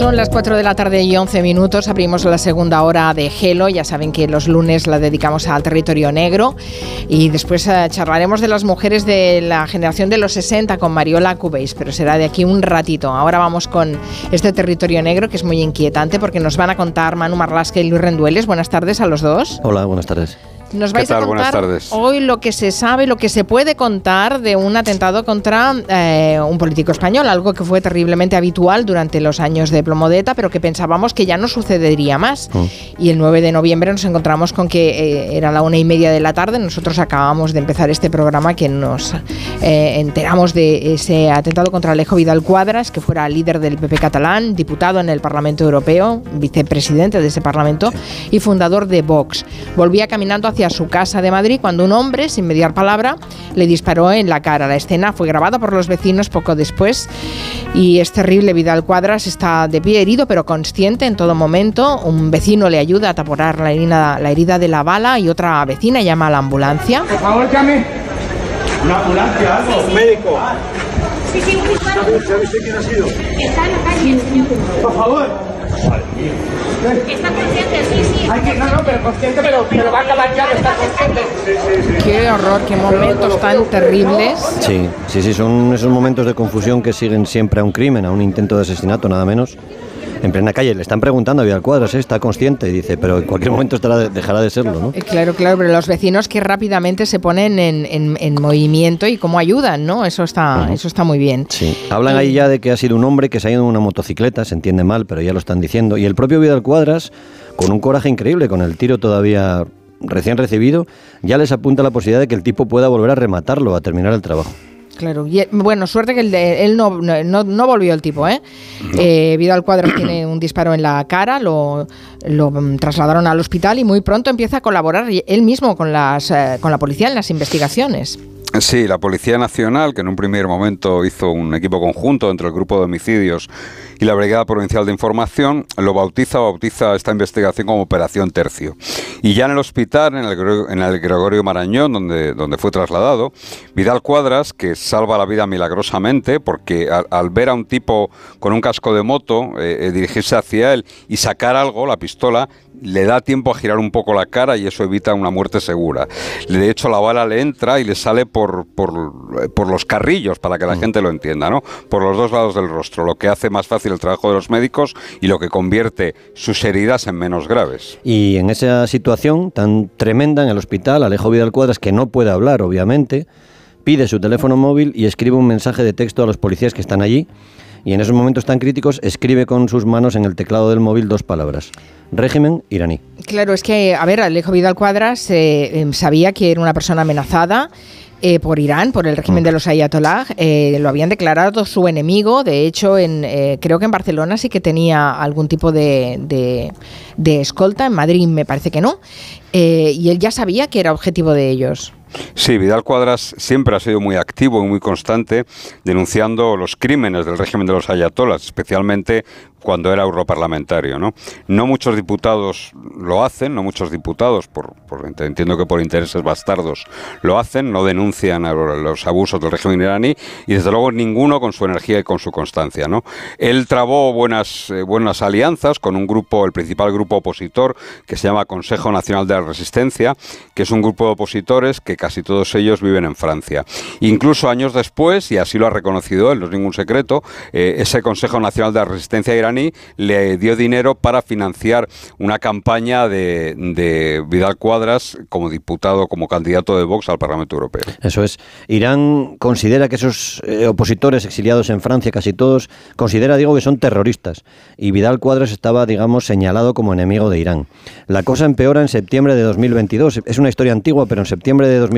Son las 4 de la tarde y 11 minutos. Abrimos la segunda hora de Gelo. Ya saben que los lunes la dedicamos al territorio negro. Y después eh, charlaremos de las mujeres de la generación de los 60 con Mariola Cubéis, pero será de aquí un ratito. Ahora vamos con este territorio negro que es muy inquietante porque nos van a contar Manu Marlasca y Luis Rendueles. Buenas tardes a los dos. Hola, buenas tardes. Nos vais a contar hoy lo que se sabe, lo que se puede contar de un atentado contra eh, un político español, algo que fue terriblemente habitual durante los años de Plomodeta, pero que pensábamos que ya no sucedería más. Mm. Y el 9 de noviembre nos encontramos con que eh, era la una y media de la tarde, nosotros acabamos de empezar este programa que nos eh, enteramos de ese atentado contra Alejo Vidal Cuadras, que fuera líder del PP catalán, diputado en el Parlamento Europeo, vicepresidente de ese Parlamento y fundador de Vox. Volvía caminando hacia a su casa de Madrid cuando un hombre, sin mediar palabra, le disparó en la cara. La escena fue grabada por los vecinos poco después y es terrible. Vidal Cuadras está de pie herido pero consciente en todo momento. Un vecino le ayuda a taponar la herida, la herida de la bala y otra vecina llama a la ambulancia. Por favor, llame. Una ambulancia, algo. Un médico. Sí, sí, un ¿Sabe usted quién ha sido? Está en la calle. Por favor. Está consciente, sí, sí. Hay que, no, no, pero consciente, pero, pero va a acabar ya, está consciente. Qué horror, qué momentos tan terribles. Sí, sí, sí, son esos momentos de confusión que siguen siempre a un crimen, a un intento de asesinato, nada menos en plena calle. Le están preguntando a Vidal Cuadras, ¿eh? está consciente, y dice, pero en cualquier momento estará, dejará de serlo, ¿no? Eh, claro, claro, pero los vecinos que rápidamente se ponen en, movimiento y cómo ayudan, ¿no? Eso está, eso está muy bien. Sí. Hablan ahí ya de que ha sido un hombre que se ha ido en una motocicleta, se entiende mal, pero ya lo están diciendo. Y el propio Vidal Cuadras, con un coraje increíble, con el tiro todavía recién recibido, ya les apunta la posibilidad de que el tipo pueda volver a rematarlo, a terminar el trabajo. Claro, y, bueno, suerte que el de, él no, no, volvió el tipo, ¿eh? eh Vidal Cuadros tiene un disparo en la cara, lo, lo, mm, trasladaron al hospital y muy pronto empieza a colaborar él mismo con, las, eh, con la policía en las investigaciones. Sí, la Policía Nacional, que en un primer momento hizo un equipo conjunto entre el grupo de homicidios y la Brigada Provincial de Información, lo bautiza bautiza esta investigación como Operación Tercio. Y ya en el hospital, en el, en el Gregorio Marañón, donde, donde fue trasladado, Vidal Cuadras, que salva la vida milagrosamente, porque al, ver a un tipo con un casco de moto eh, eh, dirigirse hacia él y sacar algo, la pistola, le da tiempo a girar un poco la cara y eso evita una muerte segura. De hecho, la bala le entra y le sale por, por, los carrillos, para que la mm. gente lo entienda, ¿no? Por los dos lados del rostro, lo que hace más fácil el trabajo de los médicos y lo que convierte sus heridas en menos graves. Y en esa situación tan tremenda en el hospital, Alejo Vidal Cuadras, que no puede hablar, obviamente, pide su teléfono móvil y escribe un mensaje de texto a los policías que están allí y en esos momentos tan críticos escribe con sus manos en el teclado del móvil dos palabras régimen iraní. Claro, es que, a ver, Alejo Vidal Cuadras eh, em, sabía que era una persona amenazada. Eh, por Irán, por el régimen mm. de los ayatollah, eh, lo habían declarado su enemigo. De hecho, en, creo que en Barcelona sí que tenía algún tipo de, de escolta, en Madrid me parece que no. y él ya sabía que era objetivo de ellos. Sí, Vidal Cuadras siempre ha sido muy activo y muy constante denunciando los crímenes del régimen de los ayatolas, especialmente cuando era europarlamentario. ¿no? no muchos diputados lo hacen, no muchos diputados, por, entiendo que por intereses bastardos, lo hacen, no denuncian los abusos del régimen iraní y desde luego ninguno con su energía y con su constancia. ¿no? Él trabó buenas, eh, buenas alianzas con un grupo, el principal grupo opositor, que se llama Consejo Nacional de la Resistencia, que es un grupo de opositores que casi todos ellos viven en Francia. Incluso años después, y así lo ha reconocido él, no es ningún secreto, eh, ese Consejo Nacional de la Resistencia iraní le dio dinero para financiar una campaña de, Vidal Cuadras como diputado, como candidato de Vox al Parlamento Europeo. Eso es. Irán considera que esos eh, opositores exiliados en Francia, casi todos, considera, digo, que son terroristas. Y Vidal Cuadras estaba, digamos, señalado como enemigo de Irán. La cosa empeora en septiembre de 2022. Es una historia antigua, pero en septiembre de 2022,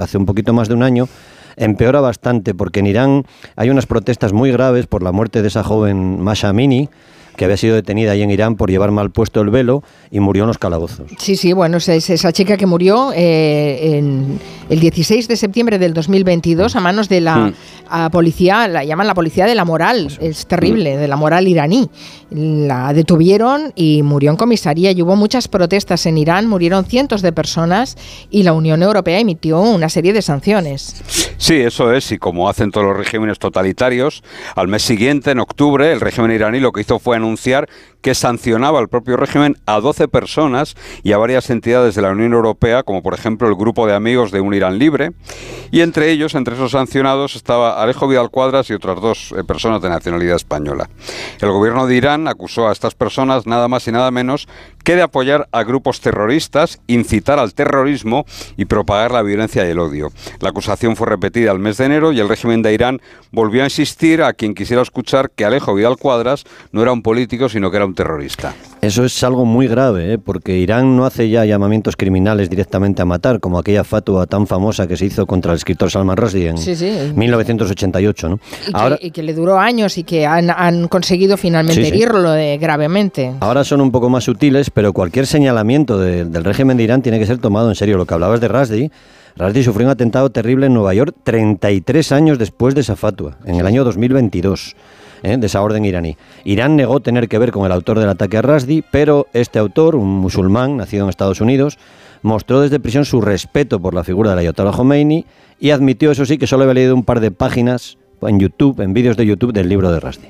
hace un poquito más de un año, empeora bastante porque en Irán hay unas protestas muy graves por la muerte de esa joven Masha Amini, que había sido detenida ahí en Irán por llevar mal puesto el velo y murió en los calabozos. Sí, sí, bueno, es esa chica que murió eh, en el 16 de septiembre del 2022 a manos de la hmm. policía, la llaman la policía de la moral, es terrible, de la moral iraní. La detuvieron y murió en comisaría y hubo muchas protestas en Irán, murieron cientos de personas y la Unión Europea emitió una serie de sanciones. Sí, eso es, y como hacen todos los regímenes totalitarios, al mes siguiente, en octubre, el régimen iraní lo que hizo fue anunciar que sancionaba al propio régimen a 12 personas y a varias entidades de la Unión Europea, como por ejemplo el Grupo de Amigos de un Irán Libre, y entre ellos, entre esos sancionados, estaba Alejo Vidal Cuadras y otras dos eh, personas de nacionalidad española. El gobierno de Irán acusó a estas personas nada más y nada menos que de apoyar a grupos terroristas, incitar al terrorismo y propagar la violencia y el odio. La acusación fue repetida el mes de enero y el régimen de Irán volvió a insistir a quien quisiera escuchar que Alejo Vidal Cuadras no era un político, sino que era un terrorista. Eso es algo muy grave, ¿eh? porque Irán no hace ya llamamientos criminales directamente a matar, como aquella fatua tan famosa que se hizo contra el escritor Salman Rushdie en 1988. ¿no? Y, Ahora, que, y, que, le duró años y que han, conseguido finalmente herirlo eh, gravemente. Ahora son un poco más sutiles, pero cualquier señalamiento del régimen de Irán tiene que ser tomado en serio. Lo que hablabas de Rushdie, Rushdie sufrió un atentado terrible en Nueva York 33 años después de esa fatua, en el año 2022. ¿Eh? de esa orden iraní. Irán negó tener que ver con el autor del ataque a Rasdi, pero este autor, un musulmán nacido en Estados Unidos, mostró desde prisión su respeto por la figura del Ayatollah Khomeini y admitió, eso sí, que solo había leído un par de páginas en YouTube, en vídeos de YouTube del libro de Rasdi.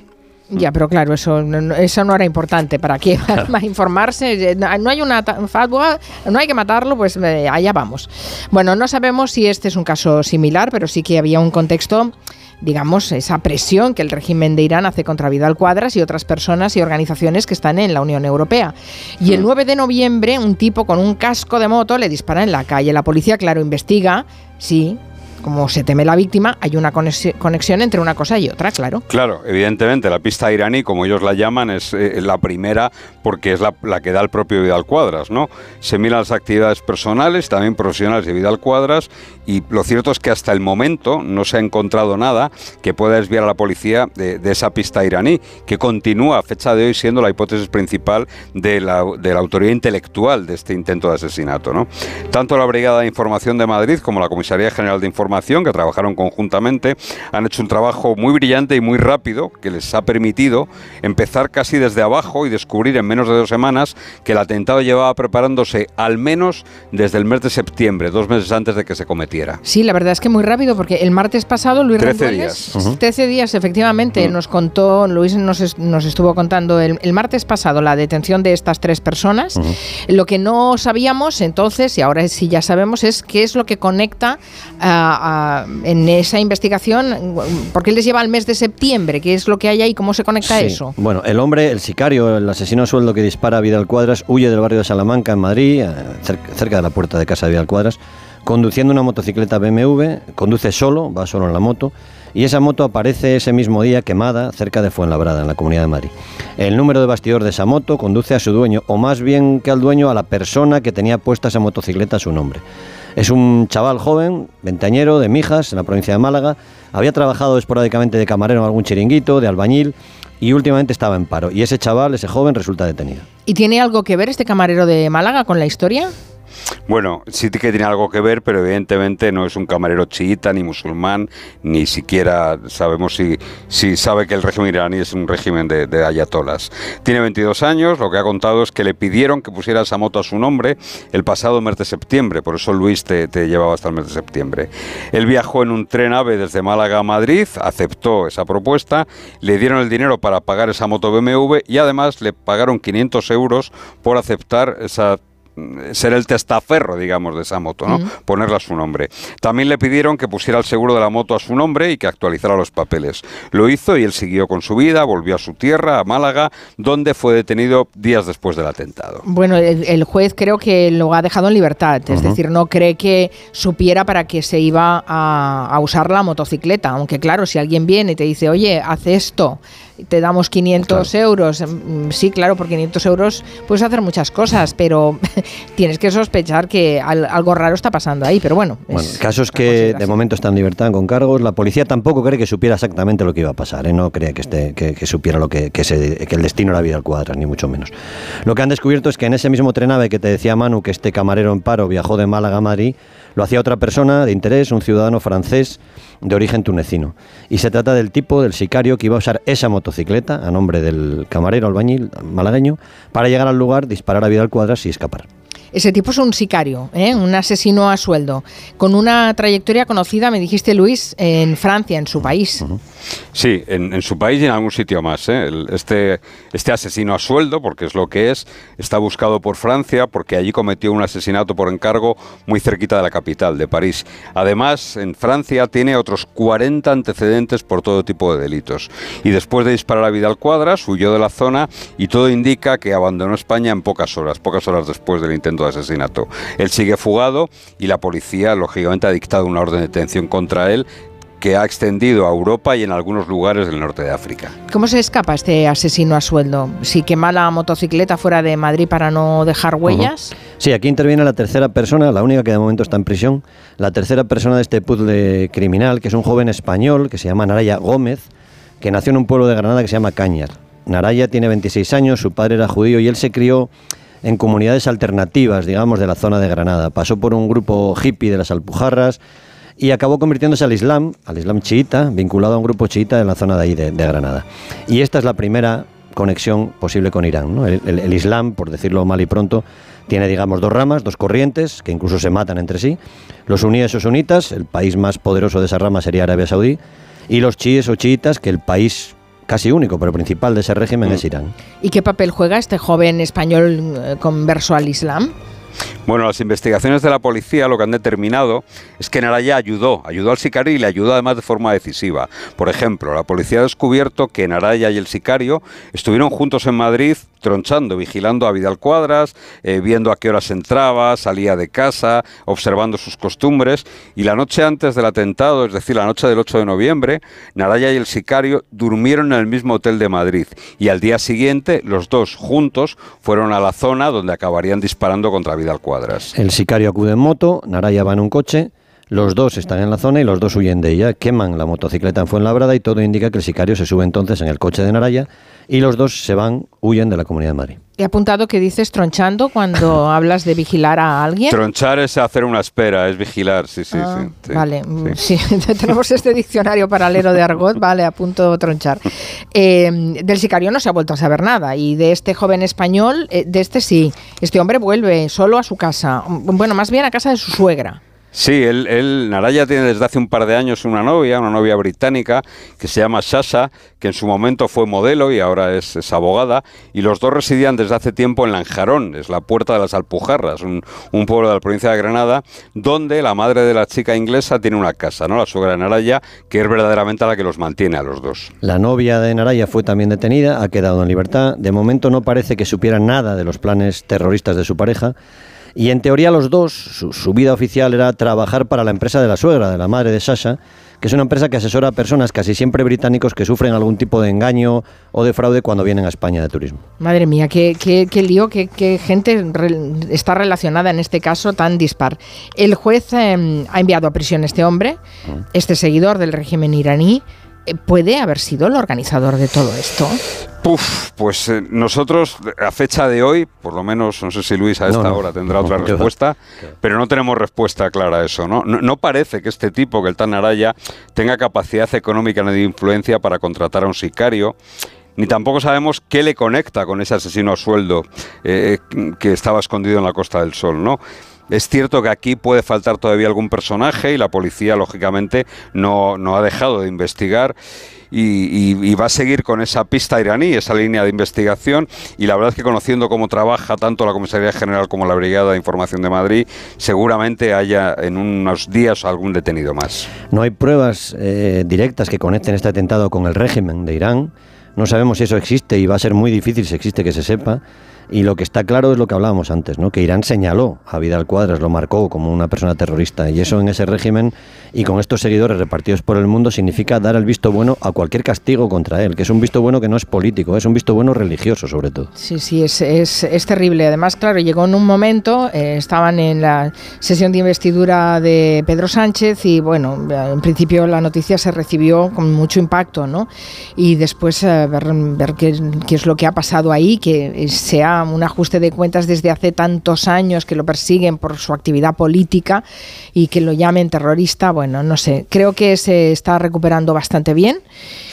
Ya, pero claro, eso no, eso no era importante. ¿Para qué? Para informarse. No hay una fatwa, no hay que matarlo, pues eh, allá vamos. Bueno, no sabemos si este es un caso similar, pero sí que había un contexto digamos, esa presión que el régimen de Irán hace contra Vidal Cuadras y otras personas y organizaciones que están en la Unión Europea. Y el 9 mm. de noviembre, un tipo con un casco de moto le dispara en la calle. La policía, claro, investiga, sí, como se teme la víctima, hay una conexión entre una cosa y otra, claro. Claro, evidentemente, la pista iraní, como ellos la llaman, es eh, la primera porque es la, que da el propio Vidal Cuadras, ¿no? Se miran las actividades personales, también profesionales de Vidal Cuadras, y lo cierto es que hasta el momento no se ha encontrado nada que pueda desviar a la policía de, esa pista iraní, que continúa a fecha de hoy siendo la hipótesis principal de la, de la autoría intelectual de este intento de asesinato, ¿no? Tanto la Brigada de Información de Madrid como la Comisaría General de Información que trabajaron conjuntamente, han hecho un trabajo muy brillante y muy rápido que les ha permitido empezar casi desde abajo y descubrir en menos de dos semanas que el atentado llevaba preparándose al menos desde el mes de septiembre, dos meses antes de que se cometiera. Sí, la verdad es que muy rápido porque el martes pasado Luis 13 días. 13 días, efectivamente, nos contó, Luis nos, nos estuvo contando el, martes pasado la detención de estas tres personas. Lo que no sabíamos entonces, y ahora sí ya sabemos, es qué es lo que conecta a en esa investigación? porque él les lleva al mes de septiembre? ¿Qué es lo que hay ahí? ¿Cómo se conecta eso? Bueno, el hombre, el sicario, el asesino a sueldo que dispara a Vidal Cuadras, huye del barrio de Salamanca, en Madrid, eh, cerca de la puerta de casa de Vidal Cuadras, conduciendo una motocicleta BMW, conduce solo, va solo en la moto, y esa moto aparece ese mismo día quemada cerca de Fuenlabrada, en la Comunidad de Madrid. El número de bastidor de esa moto conduce a su dueño, o más bien que al dueño, a la persona que tenía puesta esa motocicleta a su nombre. Es un chaval joven, ventañero, de Mijas, en la provincia de Málaga. Había trabajado esporádicamente de camarero en algún chiringuito, de albañil, y últimamente estaba en paro. Y ese chaval, ese joven, resulta detenido. ¿Y tiene algo que ver este camarero de Málaga con la historia? Bueno, sí que tiene algo que ver, pero evidentemente no es un camarero chiita ni musulmán, ni siquiera sabemos si, si sabe que el régimen iraní es un régimen de, de, ayatolas. Tiene 22 años, lo que ha contado es que le pidieron que pusiera esa moto a su nombre el pasado mes de septiembre, por eso Luis te, te llevaba hasta el mes de septiembre. Él viajó en un tren AVE desde Málaga a Madrid, aceptó esa propuesta, le dieron el dinero para pagar esa moto BMW y además le pagaron 500 euros por aceptar esa ser el testaferro, digamos, de esa moto, ¿no? Ponerla a su nombre. También le pidieron que pusiera el seguro de la moto a su nombre y que actualizara los papeles. Lo hizo y él siguió con su vida, volvió a su tierra, a Málaga, donde fue detenido días después del atentado. Bueno, el, juez creo que lo ha dejado en libertad, es decir, no cree que supiera para qué se iba a, a usar la motocicleta, aunque claro, si alguien viene y te dice, oye, haz esto, te damos 500 euros. Mm, sí, claro, por 500 euros puedes hacer muchas cosas, pero tienes que sospechar que algo raro está pasando ahí. Pero bueno, bueno casos que de momento están en libertad con cargos. La policía tampoco cree que supiera exactamente lo que iba a pasar. ¿eh? No cree que, esté, que, supiera lo que, que, que, el destino era vida al cuadra, ni mucho menos. Lo que han descubierto es que en ese mismo trenave que te decía Manu, que este camarero en paro viajó de Málaga a Madrid, lo hacía otra persona de interés, un ciudadano francés de origen tunecino. Y se trata del tipo, del sicario, que iba a usar esa motocicleta a nombre del camarero albañil malagueño para llegar al lugar, disparar a Vidal Cuadras y escapar. Ese tipo es un sicario, ¿eh? un asesino a sueldo, con una trayectoria conocida, me dijiste Luis, en Francia, en su país. Sí, en, su país y en algún sitio más. ¿eh? este, este asesino a sueldo, porque es lo que es, está buscado por Francia porque allí cometió un asesinato por encargo muy cerquita de la capital, de París. Además, en Francia tiene otros 40 antecedentes por todo tipo de delitos. Y después de disparar a Vidal Cuadras, huyó de la zona y todo indica que abandonó España en pocas horas, pocas horas después del intento de asesinato. Él sigue fugado y la policía, lógicamente, ha dictado una orden de detención contra él que ha extendido a Europa y en algunos lugares del norte de África. ¿Cómo se escapa este asesino a sueldo? ¿Si quema la motocicleta fuera de Madrid para no dejar huellas? Sí, aquí interviene la tercera persona, la única que de momento está en prisión, la tercera persona de este puzzle criminal, que es un joven español que se llama Naraya Gómez, que nació en un pueblo de Granada que se llama Cañar. Naraya tiene 26 años, su padre era judío y él se crió en comunidades alternativas, digamos, de la zona de Granada. Pasó por un grupo hippie de las Alpujarras y acabó convirtiéndose al Islam, al Islam chiita, vinculado a un grupo chiita en la zona de ahí, de, Granada. Y esta es la primera conexión posible con Irán. El, Islam, por decirlo mal y pronto, tiene, digamos, dos ramas, dos corrientes, que incluso se matan entre sí. Los suníes o sunitas, el país más poderoso de esa rama sería Arabia Saudí, y los chiíes o chiitas, que el país casi único, pero principal de ese régimen es mm. Irán. ¿Y qué papel juega este joven español eh, converso al Islam? Bueno, las investigaciones de la policía lo que han determinado es que Naraya ayudó, ayudó al sicario y le ayudó además de forma decisiva. Por ejemplo, la policía ha descubierto que Naraya y el sicario estuvieron juntos en Madrid tronchando, vigilando a Vidal Cuadras, eh, viendo a qué horas entraba, salía de casa, observando sus costumbres. Y la noche antes del atentado, es decir, la noche del 8 de noviembre, Naraya y el sicario durmieron en el mismo hotel de Madrid. Y al día siguiente, los dos juntos fueron a la zona donde acabarían disparando contra Vidal Cuadras. El sicario acude en moto, Naraya va en un coche. Los dos están en la zona y los dos huyen de ella. Queman la motocicleta en Fuenlabrada y todo indica que el sicario se sube entonces en el coche de Naraya y los dos se van, huyen de la Comunidad de Madrid. He apuntado que dices tronchando cuando hablas de vigilar a alguien. Tronchar es hacer una espera, es vigilar, sí, sí, ah, sí, Vale, sí. tenemos este diccionario paralelo de argot, vale, apunto tronchar. Eh, del sicario no se ha vuelto a saber nada y de este joven español, eh, de este sí, este hombre vuelve solo a su casa, bueno, más bien a casa de su suegra. Sí, él, Naraya tiene desde hace un par de años una novia, una novia británica, que se llama Sasha, que en su momento fue modelo y ahora es, abogada, y los dos residían desde hace tiempo en Lanjarón, es la puerta de las Alpujarras, un, pueblo de la provincia de Granada, donde la madre de la chica inglesa tiene una casa, ¿no? La suegra de Naraya, que es verdaderamente la que los mantiene a los dos. La novia de Naraya fue también detenida, ha quedado en libertad. De momento no parece que supiera nada de los planes terroristas de su pareja. Y en teoría los dos, su, vida oficial era trabajar para la empresa de la suegra, de la madre de Sasha, que es una empresa que asesora a personas casi siempre británicos que sufren algún tipo de engaño o de fraude cuando vienen a España de turismo. Madre mía, qué, qué, lío, qué, gente está relacionada en este caso tan dispar. El juez em, ha enviado a prisión a este hombre, mm. este seguidor del régimen iraní. Eh, ¿Puede haber sido el organizador de todo esto? Uf, pues eh, nosotros a fecha de hoy, por lo menos, no sé si Luis a esta hora tendrá otra respuesta, pero no tenemos respuesta clara a eso. ¿no? ¿no? parece que este tipo, que el Tan Araya, tenga capacidad económica ni de influencia para contratar a un sicario ni tampoco sabemos qué le conecta con ese asesino a sueldo eh, que estaba escondido en la Costa del Sol, ¿no? Es cierto que aquí puede faltar todavía algún personaje y la policía, lógicamente, no, no ha dejado de investigar y, va a seguir con esa pista iraní, esa línea de investigación. Y la verdad es que conociendo cómo trabaja tanto la Comisaría General como la Brigada de Información de Madrid, seguramente haya en unos días algún detenido más. No hay pruebas eh, directas que conecten este atentado con el régimen de Irán. No sabemos si eso existe y va a ser muy difícil si existe que se sepa. Y lo que está claro es lo que hablábamos antes, ¿no? que Irán señaló a Vidal Cuadras, lo marcó como una persona terrorista. Y eso en ese régimen y con estos seguidores repartidos por el mundo significa dar el visto bueno a cualquier castigo contra él, que es un visto bueno que no es político, es un visto bueno religioso sobre todo. Sí, sí, es, es, es terrible. Además, claro, llegó en un momento, eh, estaban en la sesión de investidura de Pedro Sánchez y bueno, en principio la noticia se recibió con mucho impacto, ¿no? Y después eh, ver, ver qué, qué, es lo que ha pasado ahí, que se ha ya un ajuste de cuentas desde hace tantos años que lo persiguen por su actividad política y que lo llamen terrorista, bueno, no sé, creo que se está recuperando bastante bien.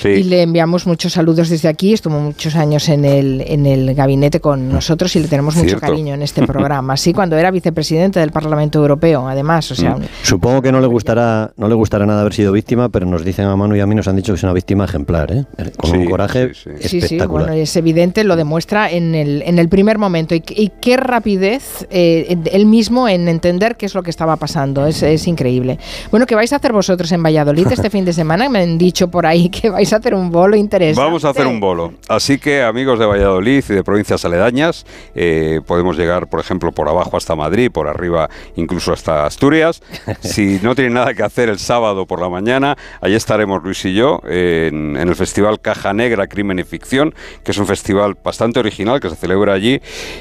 Y le enviamos muchos saludos desde aquí, estuvo muchos años en el, en el gabinete con nosotros y le tenemos mucho cariño en este programa, así cuando era vicepresidente del Parlamento Europeo, además, o sea... Mm. Supongo que no le gustará no le gustará nada haber sido víctima, pero nos dicen a Manu y a mí nos han dicho que es una víctima ejemplar, ¿eh? con un coraje sí, sí, bueno, es evidente, lo demuestra en el, en el primer momento y, qué rapidez eh, él mismo en entender qué es lo que estaba pasando, es, es increíble. Bueno, ¿qué vais a hacer vosotros en Valladolid este fin de semana? Me han dicho por ahí que vais a hacer un bolo interesante. Vamos a hacer un bolo, así que amigos de Valladolid y de provincias aledañas, eh, podemos llegar, por ejemplo, por abajo hasta Madrid, por arriba incluso hasta Asturias. si no tienen nada que hacer el sábado por la mañana, allí estaremos Luis y yo en, el Festival Caja Negra, Crimen y Ficción, que es un festival bastante original que se celebra allí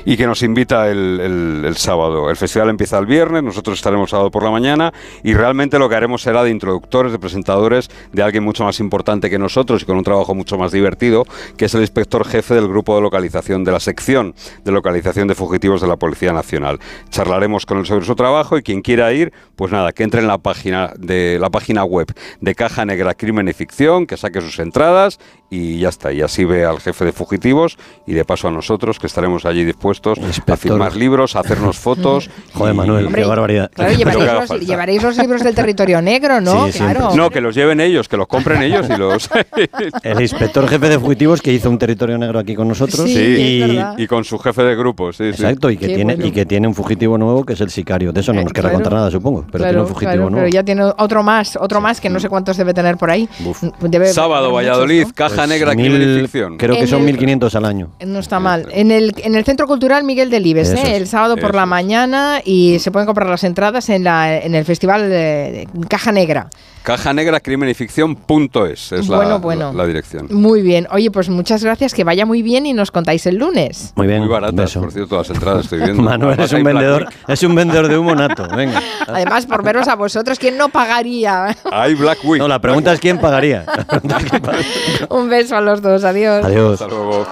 y que nos invita el, sábado. El festival empieza el viernes, nosotros estaremos sábado por la mañana y realmente lo que haremos será de introductores, de presentadores, de alguien mucho más importante que nosotros y con un trabajo mucho más divertido, que es el inspector jefe del grupo de localización de la sección de localización de fugitivos de la Policía Nacional. Charlaremos con él sobre su trabajo y quien quiera ir, pues nada, que entre en la página de la página web de Caja Negra Crimen y Ficción, que saque sus entradas y ya está. Y así ve al jefe de fugitivos y de paso a nosotros que estaremos allí dispuestos a firmar libros, a hacernos fotos. Joder, Manuel, qué barbaridad. llevaréis, los, libros del territorio negro, ¿no? claro. No, que los lleven ellos, que los compren ellos y los. El inspector jefe de fugitivos que hizo un territorio negro aquí con nosotros. Sí, y, con su jefe de grupo, sí. Exacto, y que, tiene, y que tiene un fugitivo nuevo que es el sicario. De eso no nos querrá contar nada, supongo. Pero tiene un fugitivo nuevo. Pero ya tiene otro más, otro más que no sé cuántos debe tener por ahí. Sábado, Valladolid, Caja pues Negra, mil, ficción. Creo que son 1.500 al año. No está mal. En el, en el Centro Cultural Miguel Delibes, ¿eh? el sábado por la mañana y se pueden comprar las entradas en, la, en el Festival de Caja Negra. Caja Negra, crimen y ficción.es es la, La, dirección. Muy bien. Oye, pues muchas gracias, que vaya muy bien y nos contáis el lunes. Muy bien. Muy baratas, por cierto, las entradas estoy viendo. Manuel es un vendedor, es un vendedor de humo nato. Venga. Además, por veros a vosotros, ¿quién no pagaría? Hay Black Week. No, la pregunta es quién pagaría. un beso a los dos, adiós. Adiós. Hasta luego.